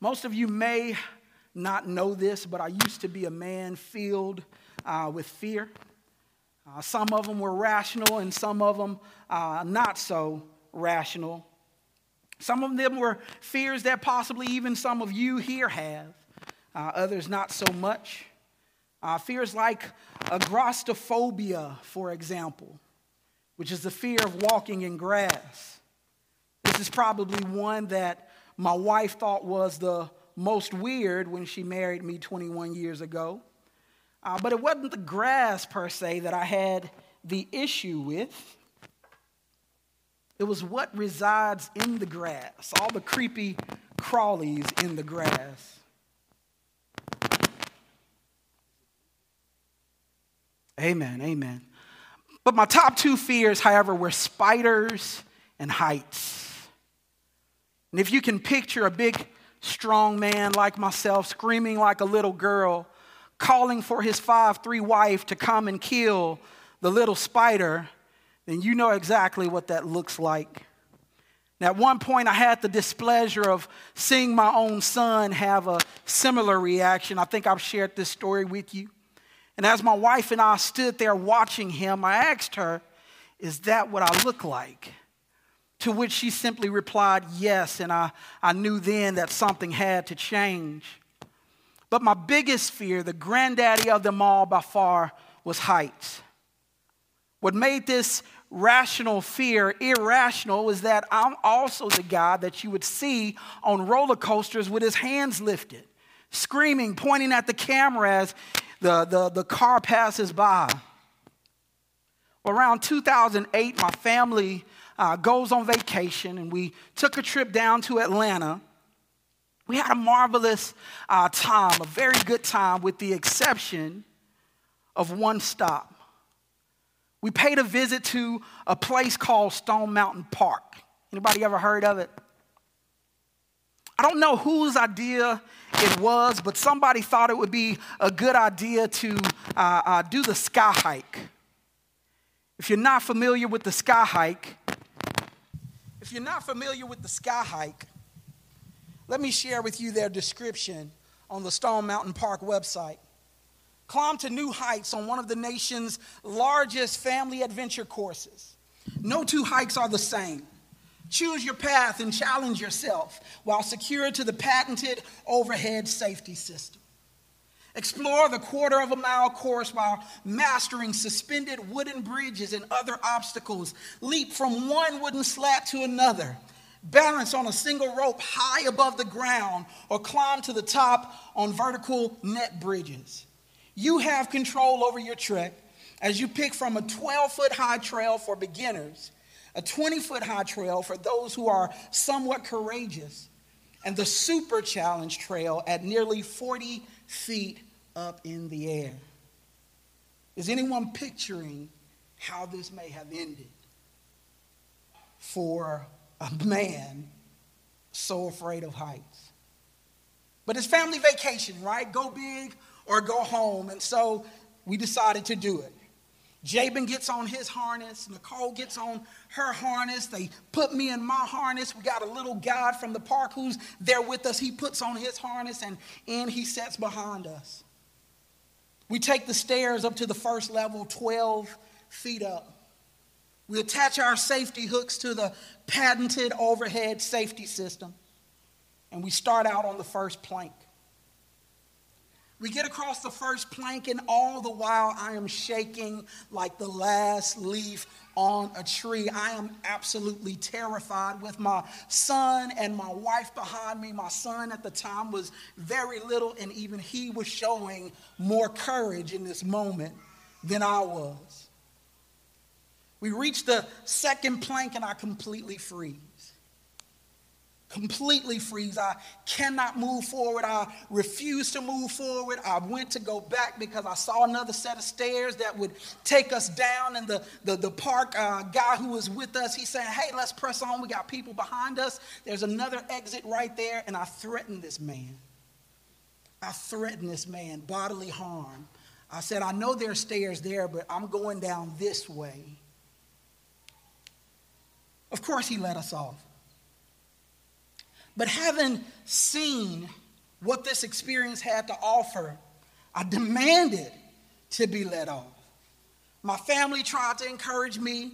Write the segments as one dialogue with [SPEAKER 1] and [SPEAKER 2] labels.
[SPEAKER 1] Most of you may not know this, but I used to be a man filled uh, with fear. Uh, some of them were rational, and some of them uh, not so rational. Some of them were fears that possibly even some of you here have, uh, others not so much. Uh, fears like agoraphobia, for example, which is the fear of walking in grass. This is probably one that my wife thought was the most weird when she married me 21 years ago. Uh, but it wasn't the grass per se that I had the issue with. It was what resides in the grass, all the creepy crawlies in the grass. Amen, amen. But my top two fears, however, were spiders and heights. And if you can picture a big, strong man like myself screaming like a little girl, calling for his five-three wife to come and kill the little spider, then you know exactly what that looks like. Now, at one point, I had the displeasure of seeing my own son have a similar reaction. I think I've shared this story with you. And as my wife and I stood there watching him, I asked her, Is that what I look like? To which she simply replied, Yes. And I, I knew then that something had to change. But my biggest fear, the granddaddy of them all by far, was heights. What made this rational fear irrational is that I'm also the guy that you would see on roller coasters with his hands lifted, screaming, pointing at the camera as the, the, the car passes by. Around 2008, my family uh, goes on vacation and we took a trip down to Atlanta. We had a marvelous uh, time, a very good time, with the exception of one stop. We paid a visit to a place called Stone Mountain Park. Anybody ever heard of it? I don't know whose idea it was, but somebody thought it would be a good idea to uh, uh, do the sky hike. If you're not familiar with the sky hike, if you're not familiar with the sky hike, let me share with you their description on the Stone Mountain Park website climb to new heights on one of the nation's largest family adventure courses. No two hikes are the same. Choose your path and challenge yourself while secured to the patented overhead safety system. Explore the quarter of a mile course while mastering suspended wooden bridges and other obstacles. Leap from one wooden slat to another. Balance on a single rope high above the ground or climb to the top on vertical net bridges. You have control over your trek as you pick from a 12 foot high trail for beginners, a 20 foot high trail for those who are somewhat courageous, and the super challenge trail at nearly 40 feet up in the air. Is anyone picturing how this may have ended for a man so afraid of heights? But it's family vacation, right? Go big or go home. And so we decided to do it. Jabin gets on his harness. Nicole gets on her harness. They put me in my harness. We got a little guide from the park who's there with us. He puts on his harness and in he sets behind us. We take the stairs up to the first level, 12 feet up. We attach our safety hooks to the patented overhead safety system. And we start out on the first plank. We get across the first plank, and all the while I am shaking like the last leaf on a tree. I am absolutely terrified with my son and my wife behind me. My son at the time was very little, and even he was showing more courage in this moment than I was. We reach the second plank, and I completely freeze completely freeze. I cannot move forward. I refuse to move forward. I went to go back because I saw another set of stairs that would take us down. And the, the, the park uh, guy who was with us, he said, Hey, let's press on. We got people behind us. There's another exit right there. And I threatened this man. I threatened this man, bodily harm. I said, I know there's stairs there, but I'm going down this way. Of course, he let us off. But having seen what this experience had to offer, I demanded to be let off. My family tried to encourage me.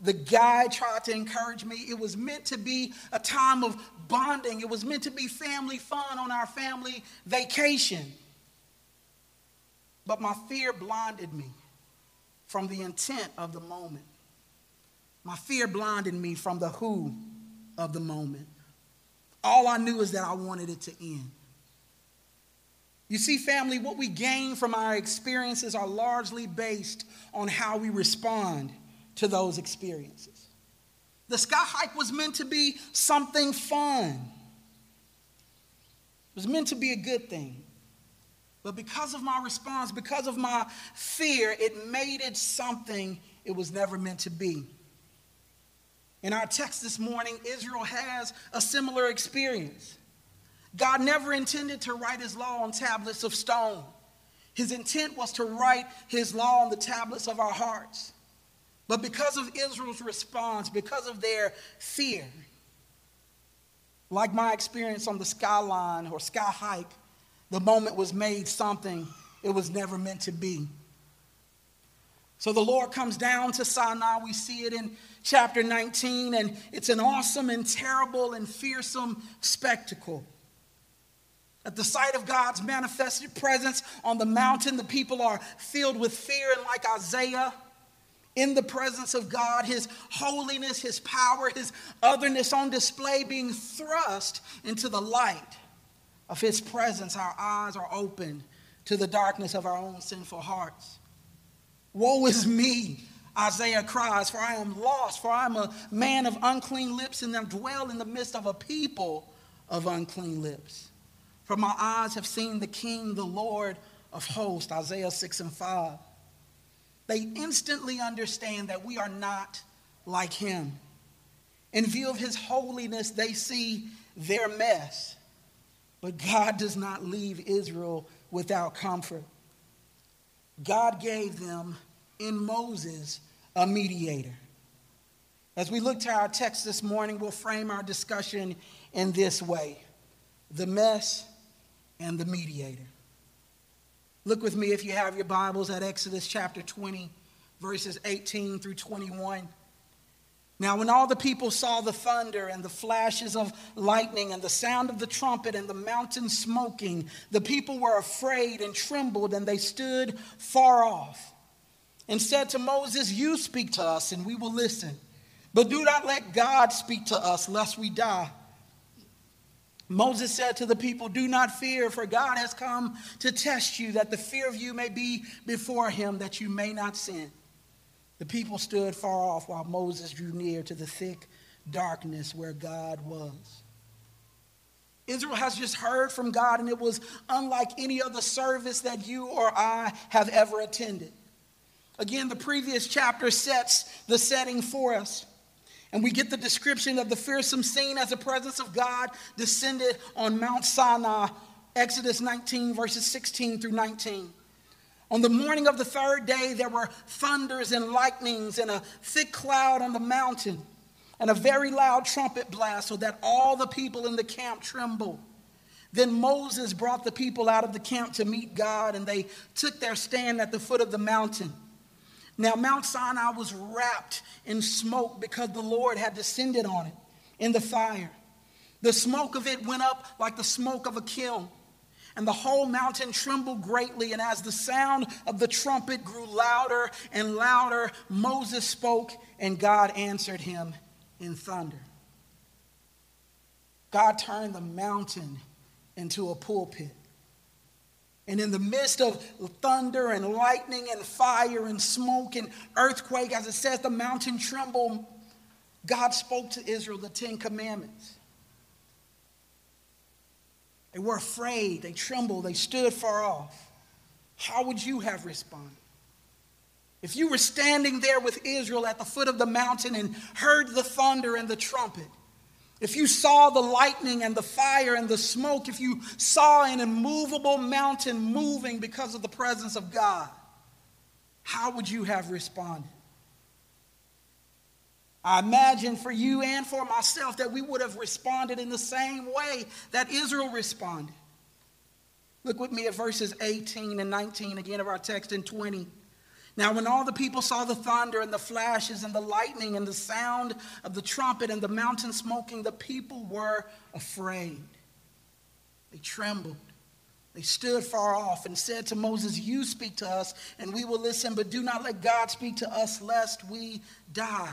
[SPEAKER 1] The guy tried to encourage me. It was meant to be a time of bonding, it was meant to be family fun on our family vacation. But my fear blinded me from the intent of the moment. My fear blinded me from the who of the moment. All I knew is that I wanted it to end. You see, family, what we gain from our experiences are largely based on how we respond to those experiences. The sky hike was meant to be something fun, it was meant to be a good thing. But because of my response, because of my fear, it made it something it was never meant to be. In our text this morning, Israel has a similar experience. God never intended to write his law on tablets of stone. His intent was to write his law on the tablets of our hearts. But because of Israel's response, because of their fear, like my experience on the skyline or sky hike, the moment was made something it was never meant to be. So the Lord comes down to Sinai. We see it in chapter 19, and it's an awesome and terrible and fearsome spectacle. At the sight of God's manifested presence on the mountain, the people are filled with fear, and like Isaiah, in the presence of God, his holiness, his power, his otherness on display, being thrust into the light of his presence, our eyes are open to the darkness of our own sinful hearts. Woe is me, Isaiah cries, for I am lost, for I am a man of unclean lips, and I dwell in the midst of a people of unclean lips. For my eyes have seen the King, the Lord of hosts, Isaiah 6 and 5. They instantly understand that we are not like him. In view of his holiness, they see their mess. But God does not leave Israel without comfort. God gave them in Moses a mediator. As we look to our text this morning, we'll frame our discussion in this way the mess and the mediator. Look with me, if you have your Bibles, at Exodus chapter 20, verses 18 through 21. Now, when all the people saw the thunder and the flashes of lightning and the sound of the trumpet and the mountain smoking, the people were afraid and trembled, and they stood far off and said to Moses, You speak to us, and we will listen. But do not let God speak to us, lest we die. Moses said to the people, Do not fear, for God has come to test you, that the fear of you may be before him, that you may not sin. The people stood far off while Moses drew near to the thick darkness where God was. Israel has just heard from God, and it was unlike any other service that you or I have ever attended. Again, the previous chapter sets the setting for us. And we get the description of the fearsome scene as the presence of God descended on Mount Sinai, Exodus 19, verses 16 through 19. On the morning of the third day, there were thunders and lightnings and a thick cloud on the mountain and a very loud trumpet blast, so that all the people in the camp trembled. Then Moses brought the people out of the camp to meet God, and they took their stand at the foot of the mountain. Now, Mount Sinai was wrapped in smoke because the Lord had descended on it in the fire. The smoke of it went up like the smoke of a kiln, and the whole mountain trembled greatly. And as the sound of the trumpet grew louder and louder, Moses spoke, and God answered him in thunder. God turned the mountain into a pulpit. And in the midst of thunder and lightning and fire and smoke and earthquake, as it says, the mountain trembled, God spoke to Israel the Ten Commandments. They were afraid, they trembled, they stood far off. How would you have responded? If you were standing there with Israel at the foot of the mountain and heard the thunder and the trumpet, if you saw the lightning and the fire and the smoke, if you saw an immovable mountain moving because of the presence of God, how would you have responded? I imagine for you and for myself that we would have responded in the same way that Israel responded. Look with me at verses 18 and 19 again of our text in 20. Now, when all the people saw the thunder and the flashes and the lightning and the sound of the trumpet and the mountain smoking, the people were afraid. They trembled. They stood far off and said to Moses, You speak to us, and we will listen, but do not let God speak to us, lest we die.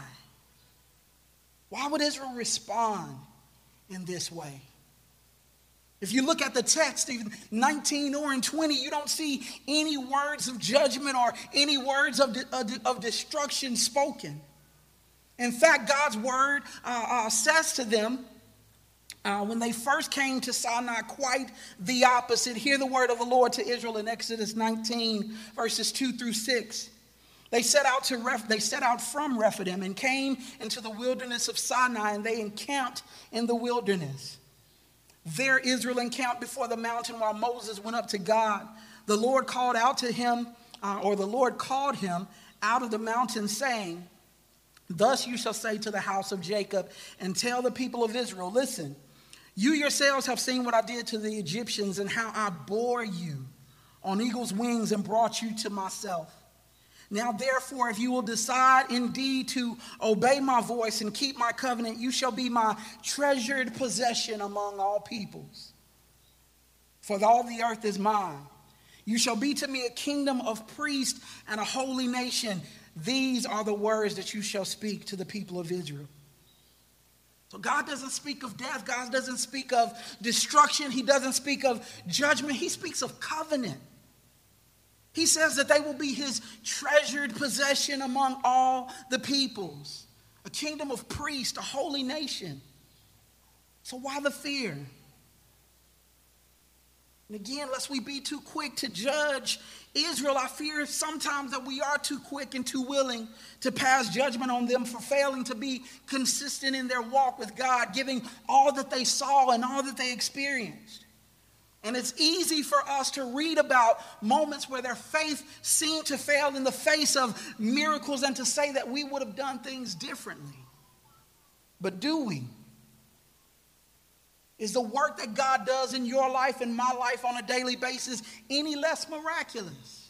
[SPEAKER 1] Why would Israel respond in this way? If you look at the text, even 19 or in 20, you don't see any words of judgment or any words of, of, destruction spoken. In fact, God's word uh, uh, says to them uh, when they first came to Sinai, quite the opposite. Hear the word of the Lord to Israel in Exodus 19, verses 2 through 6. They set out to Reph- they set out from Rephidim and came into the wilderness of Sinai, and they encamped in the wilderness. There Israel encamped before the mountain while Moses went up to God. The Lord called out to him, uh, or the Lord called him out of the mountain, saying, Thus you shall say to the house of Jacob and tell the people of Israel, Listen, you yourselves have seen what I did to the Egyptians and how I bore you on eagle's wings and brought you to myself. Now, therefore, if you will decide indeed to obey my voice and keep my covenant, you shall be my treasured possession among all peoples. For all the earth is mine. You shall be to me a kingdom of priests and a holy nation. These are the words that you shall speak to the people of Israel. So God doesn't speak of death. God doesn't speak of destruction. He doesn't speak of judgment. He speaks of covenant. He says that they will be his treasured possession among all the peoples, a kingdom of priests, a holy nation. So why the fear? And again, lest we be too quick to judge Israel, I fear sometimes that we are too quick and too willing to pass judgment on them for failing to be consistent in their walk with God, giving all that they saw and all that they experienced. And it's easy for us to read about moments where their faith seemed to fail in the face of miracles and to say that we would have done things differently. But do we? Is the work that God does in your life and my life on a daily basis any less miraculous?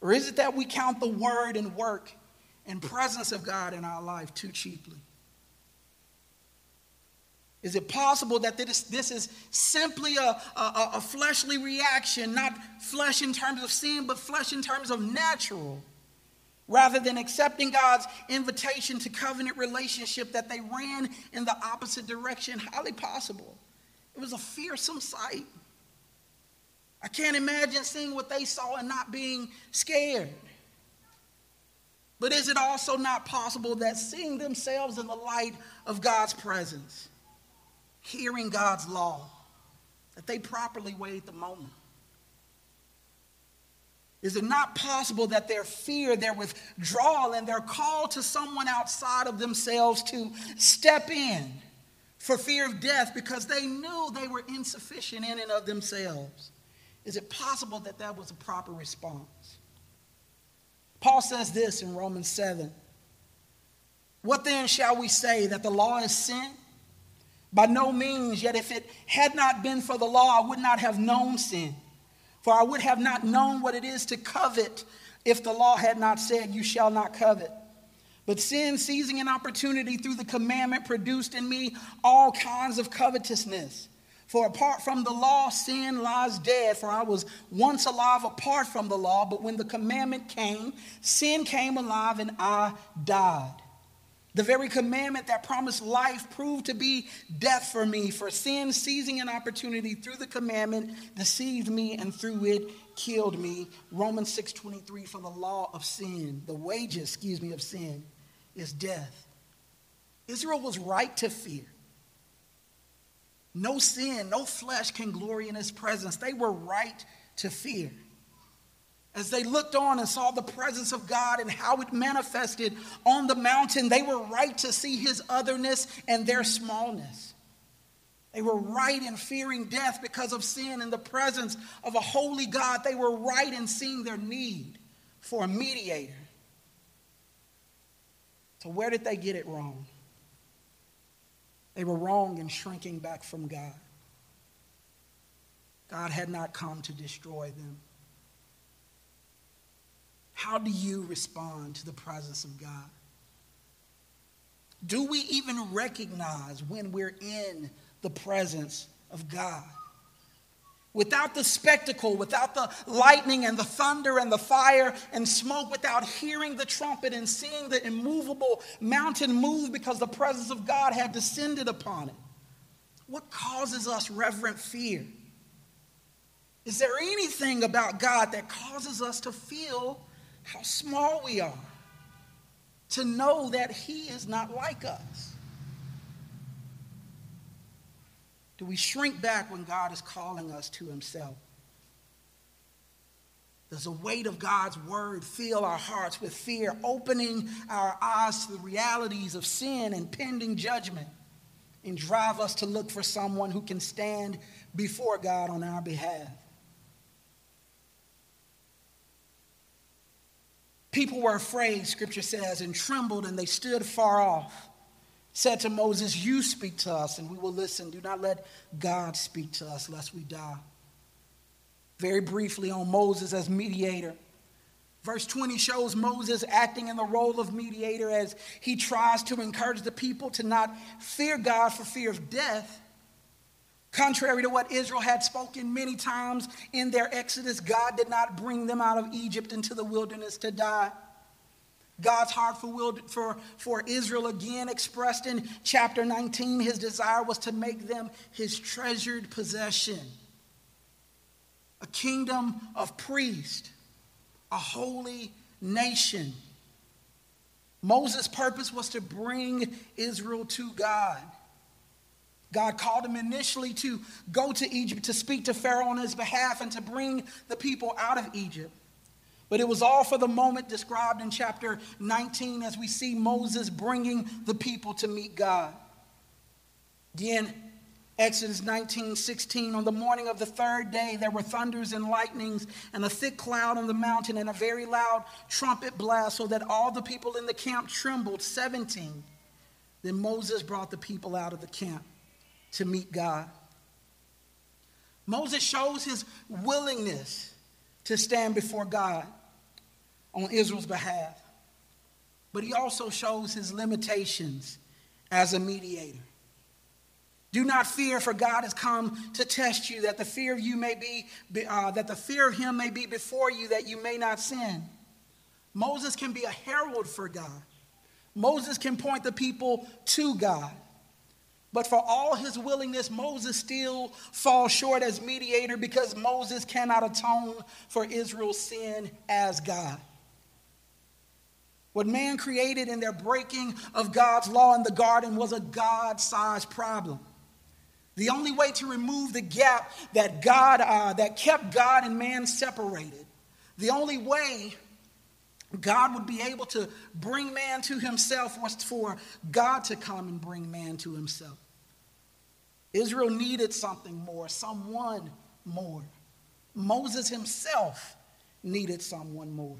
[SPEAKER 1] Or is it that we count the word and work and presence of God in our life too cheaply? Is it possible that this, this is simply a, a, a, fleshly reaction, not flesh in terms of sin, but flesh in terms of natural? Rather than accepting God's invitation to covenant relationship, that they ran in the opposite direction, highly possible. It was a fearsome sight. I can't imagine seeing what they saw and not being scared. But is it also not possible that seeing themselves in the light of God's presence, hearing God's law, that they properly weighed the moment? Is it not possible that their fear, their withdrawal, and their call to someone outside of themselves to step in for fear of death because they knew they were insufficient in and of themselves? Is it possible that that was a proper response? Paul says this in Romans 7. What then shall we say? That the law is sin? By no means, yet if it had not been for the law, I would not have known sin. For I would have not known what it is to covet if the law had not said, You shall not covet. But sin, seizing an opportunity through the commandment, produced in me all kinds of covetousness. For apart from the law, sin lies dead. For I was once alive apart from the law, but when the commandment came, sin came alive and I died. The very commandment that promised life proved to be death for me, for sin, seizing an opportunity through the commandment, deceived me and through it killed me. Romans 6:23 for the law of sin, the wages, excuse me, of sin is death. Israel was right to fear. No sin, no flesh can glory in his presence. They were right to fear. As they looked on and saw the presence of God and how it manifested on the mountain, they were right to see his otherness and their smallness. They were right in fearing death because of sin in the presence of a holy God. They were right in seeing their need for a mediator. So, where did they get it wrong? They were wrong in shrinking back from God. God had not come to destroy them. How do you respond to the presence of God? Do we even recognize when we're in the presence of God? Without the spectacle, without the lightning and the thunder and the fire and smoke, without hearing the trumpet and seeing the immovable mountain move because the presence of God had descended upon it. What causes us reverent fear? Is there anything about God that causes us to feel how small we are? To know that He is not like us? Do we shrink back when God is calling us to Himself? Does the weight of God's word fill our hearts with fear, opening our eyes to the realities of sin and pending judgment, and drive us to look for someone who can stand before God on our behalf? People were afraid, scripture says, and trembled, and they stood far off said to Moses, You speak to us, and we will listen. Do not let God speak to us, lest we die. Very briefly on Moses as mediator. Verse 20 shows Moses acting in the role of mediator as he tries to encourage the people to not fear God for fear of death. Contrary to what Israel had spoken many times in their exodus, God did not bring them out of Egypt into the wilderness to die. God's heart for, for, for Israel, again expressed in chapter 19, his desire was to make them his treasured possession. A kingdom of priests, a holy nation. Moses' purpose was to bring Israel to God. God called him initially to go to Egypt to speak to Pharaoh on his behalf and to bring the people out of Egypt. But it was all for the moment described in chapter 19 as we see Moses bringing the people to meet God. Again, Exodus 19, 16. On the morning of the third day, there were thunders and lightnings, and a thick cloud on the mountain, and a very loud trumpet blast, so that all the people in the camp trembled. 17. Then Moses brought the people out of the camp to meet God. Moses shows his willingness to stand before God on Israel's behalf. But he also shows his limitations as a mediator. Do not fear, for God has come to test you, that the fear of you may be, uh, that the fear of him may be before you, that you may not sin. Moses can be a herald for God. Moses can point the people to God. But for all his willingness, Moses still falls short as mediator because Moses cannot atone for Israel's sin as God. What man created in their breaking of God's law in the garden was a God sized problem. The only way to remove the gap that God uh, that kept God and man separated, the only way God would be able to bring man to himself was for God to come and bring man to himself. Israel needed something more, someone more. Moses himself needed someone more.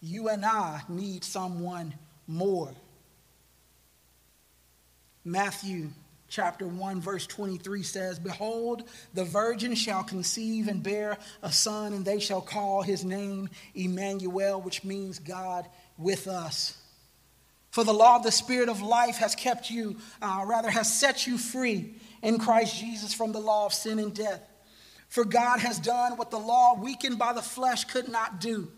[SPEAKER 1] You and I need someone more. Matthew chapter 1 verse 23 says behold the virgin shall conceive and bear a son and they shall call his name Emmanuel which means God with us. For the law of the spirit of life has kept you uh, rather has set you free in Christ Jesus from the law of sin and death. For God has done what the law weakened by the flesh could not do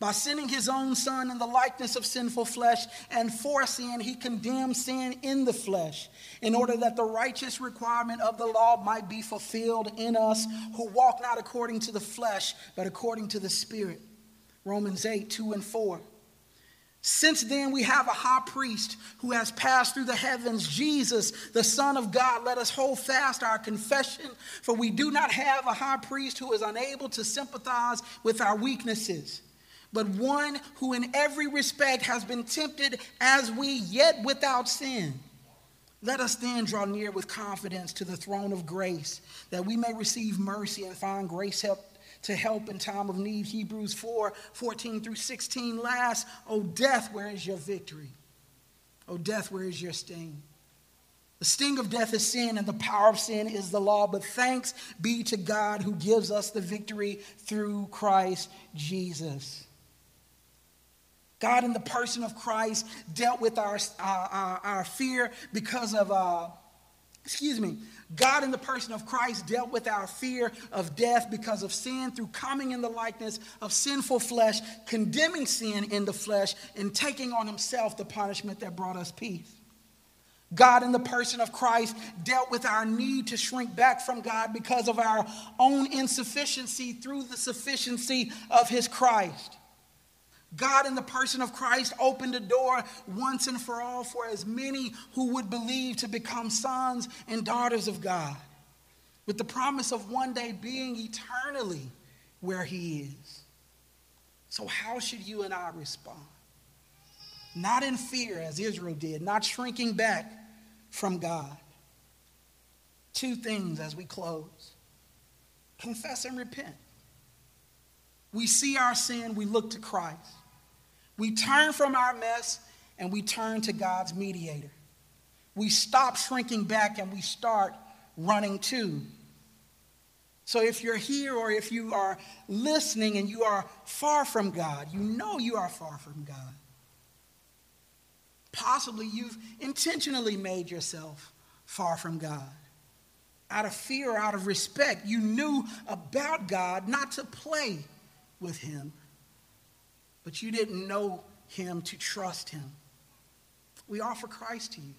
[SPEAKER 1] by sending his own son in the likeness of sinful flesh, and for sin, he condemned sin in the flesh, in order that the righteous requirement of the law might be fulfilled in us who walk not according to the flesh, but according to the Spirit. Romans 8, 2 and 4. Since then, we have a high priest who has passed through the heavens, Jesus, the Son of God. Let us hold fast our confession, for we do not have a high priest who is unable to sympathize with our weaknesses but one who in every respect has been tempted as we, yet without sin. Let us then draw near with confidence to the throne of grace, that we may receive mercy and find grace help to help in time of need. Hebrews 4 14 through 16. Last, O death, where is your victory? O death, where is your sting? The sting of death is sin, and the power of sin is the law. But thanks be to God who gives us the victory through Christ Jesus. God, in the person of Christ, dealt with our, uh, our, our, fear because of, uh, excuse me, God, in the person of Christ, dealt with our fear of death because of sin through coming in the likeness of sinful flesh, condemning sin in the flesh, and taking on himself the punishment that brought us peace. God, in the person of Christ, dealt with our need to shrink back from God because of our own insufficiency through the sufficiency of His Christ. God, in the person of Christ, opened a door once and for all for as many who would believe to become sons and daughters of God, with the promise of one day being eternally where He is. So, how should you and I respond? Not in fear, as Israel did, not shrinking back from God. Two things as we close confess and repent. We see our sin, we look to Christ. We turn from our mess and we turn to God's mediator. We stop shrinking back and we start running to. So if you're here or if you are listening and you are far from God, you know you are far from God. Possibly you've intentionally made yourself far from God. Out of fear, out of respect, you knew about God not to play with Him, but you didn't know Him to trust Him. We offer Christ to you.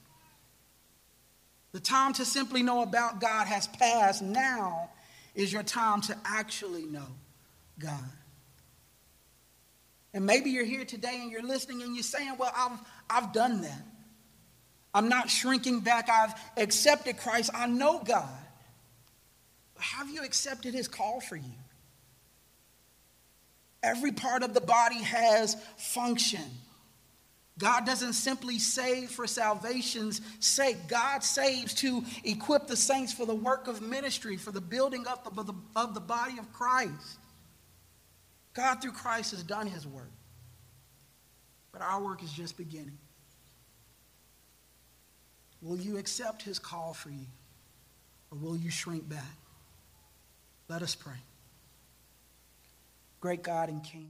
[SPEAKER 1] The time to simply know about God has passed. Now is your time to actually know God. And maybe you're here today and you're listening and you're saying, Well, I've, I've done that. I'm not shrinking back. I've accepted Christ. I know God. But have you accepted his call for you? Every part of the body has function. God doesn't simply save for salvation's sake. God saves to equip the saints for the work of ministry, for the building up of the, of the body of Christ. God, through Christ, has done his work. But our work is just beginning. Will you accept his call for you? Or will you shrink back? Let us pray. Great God and King.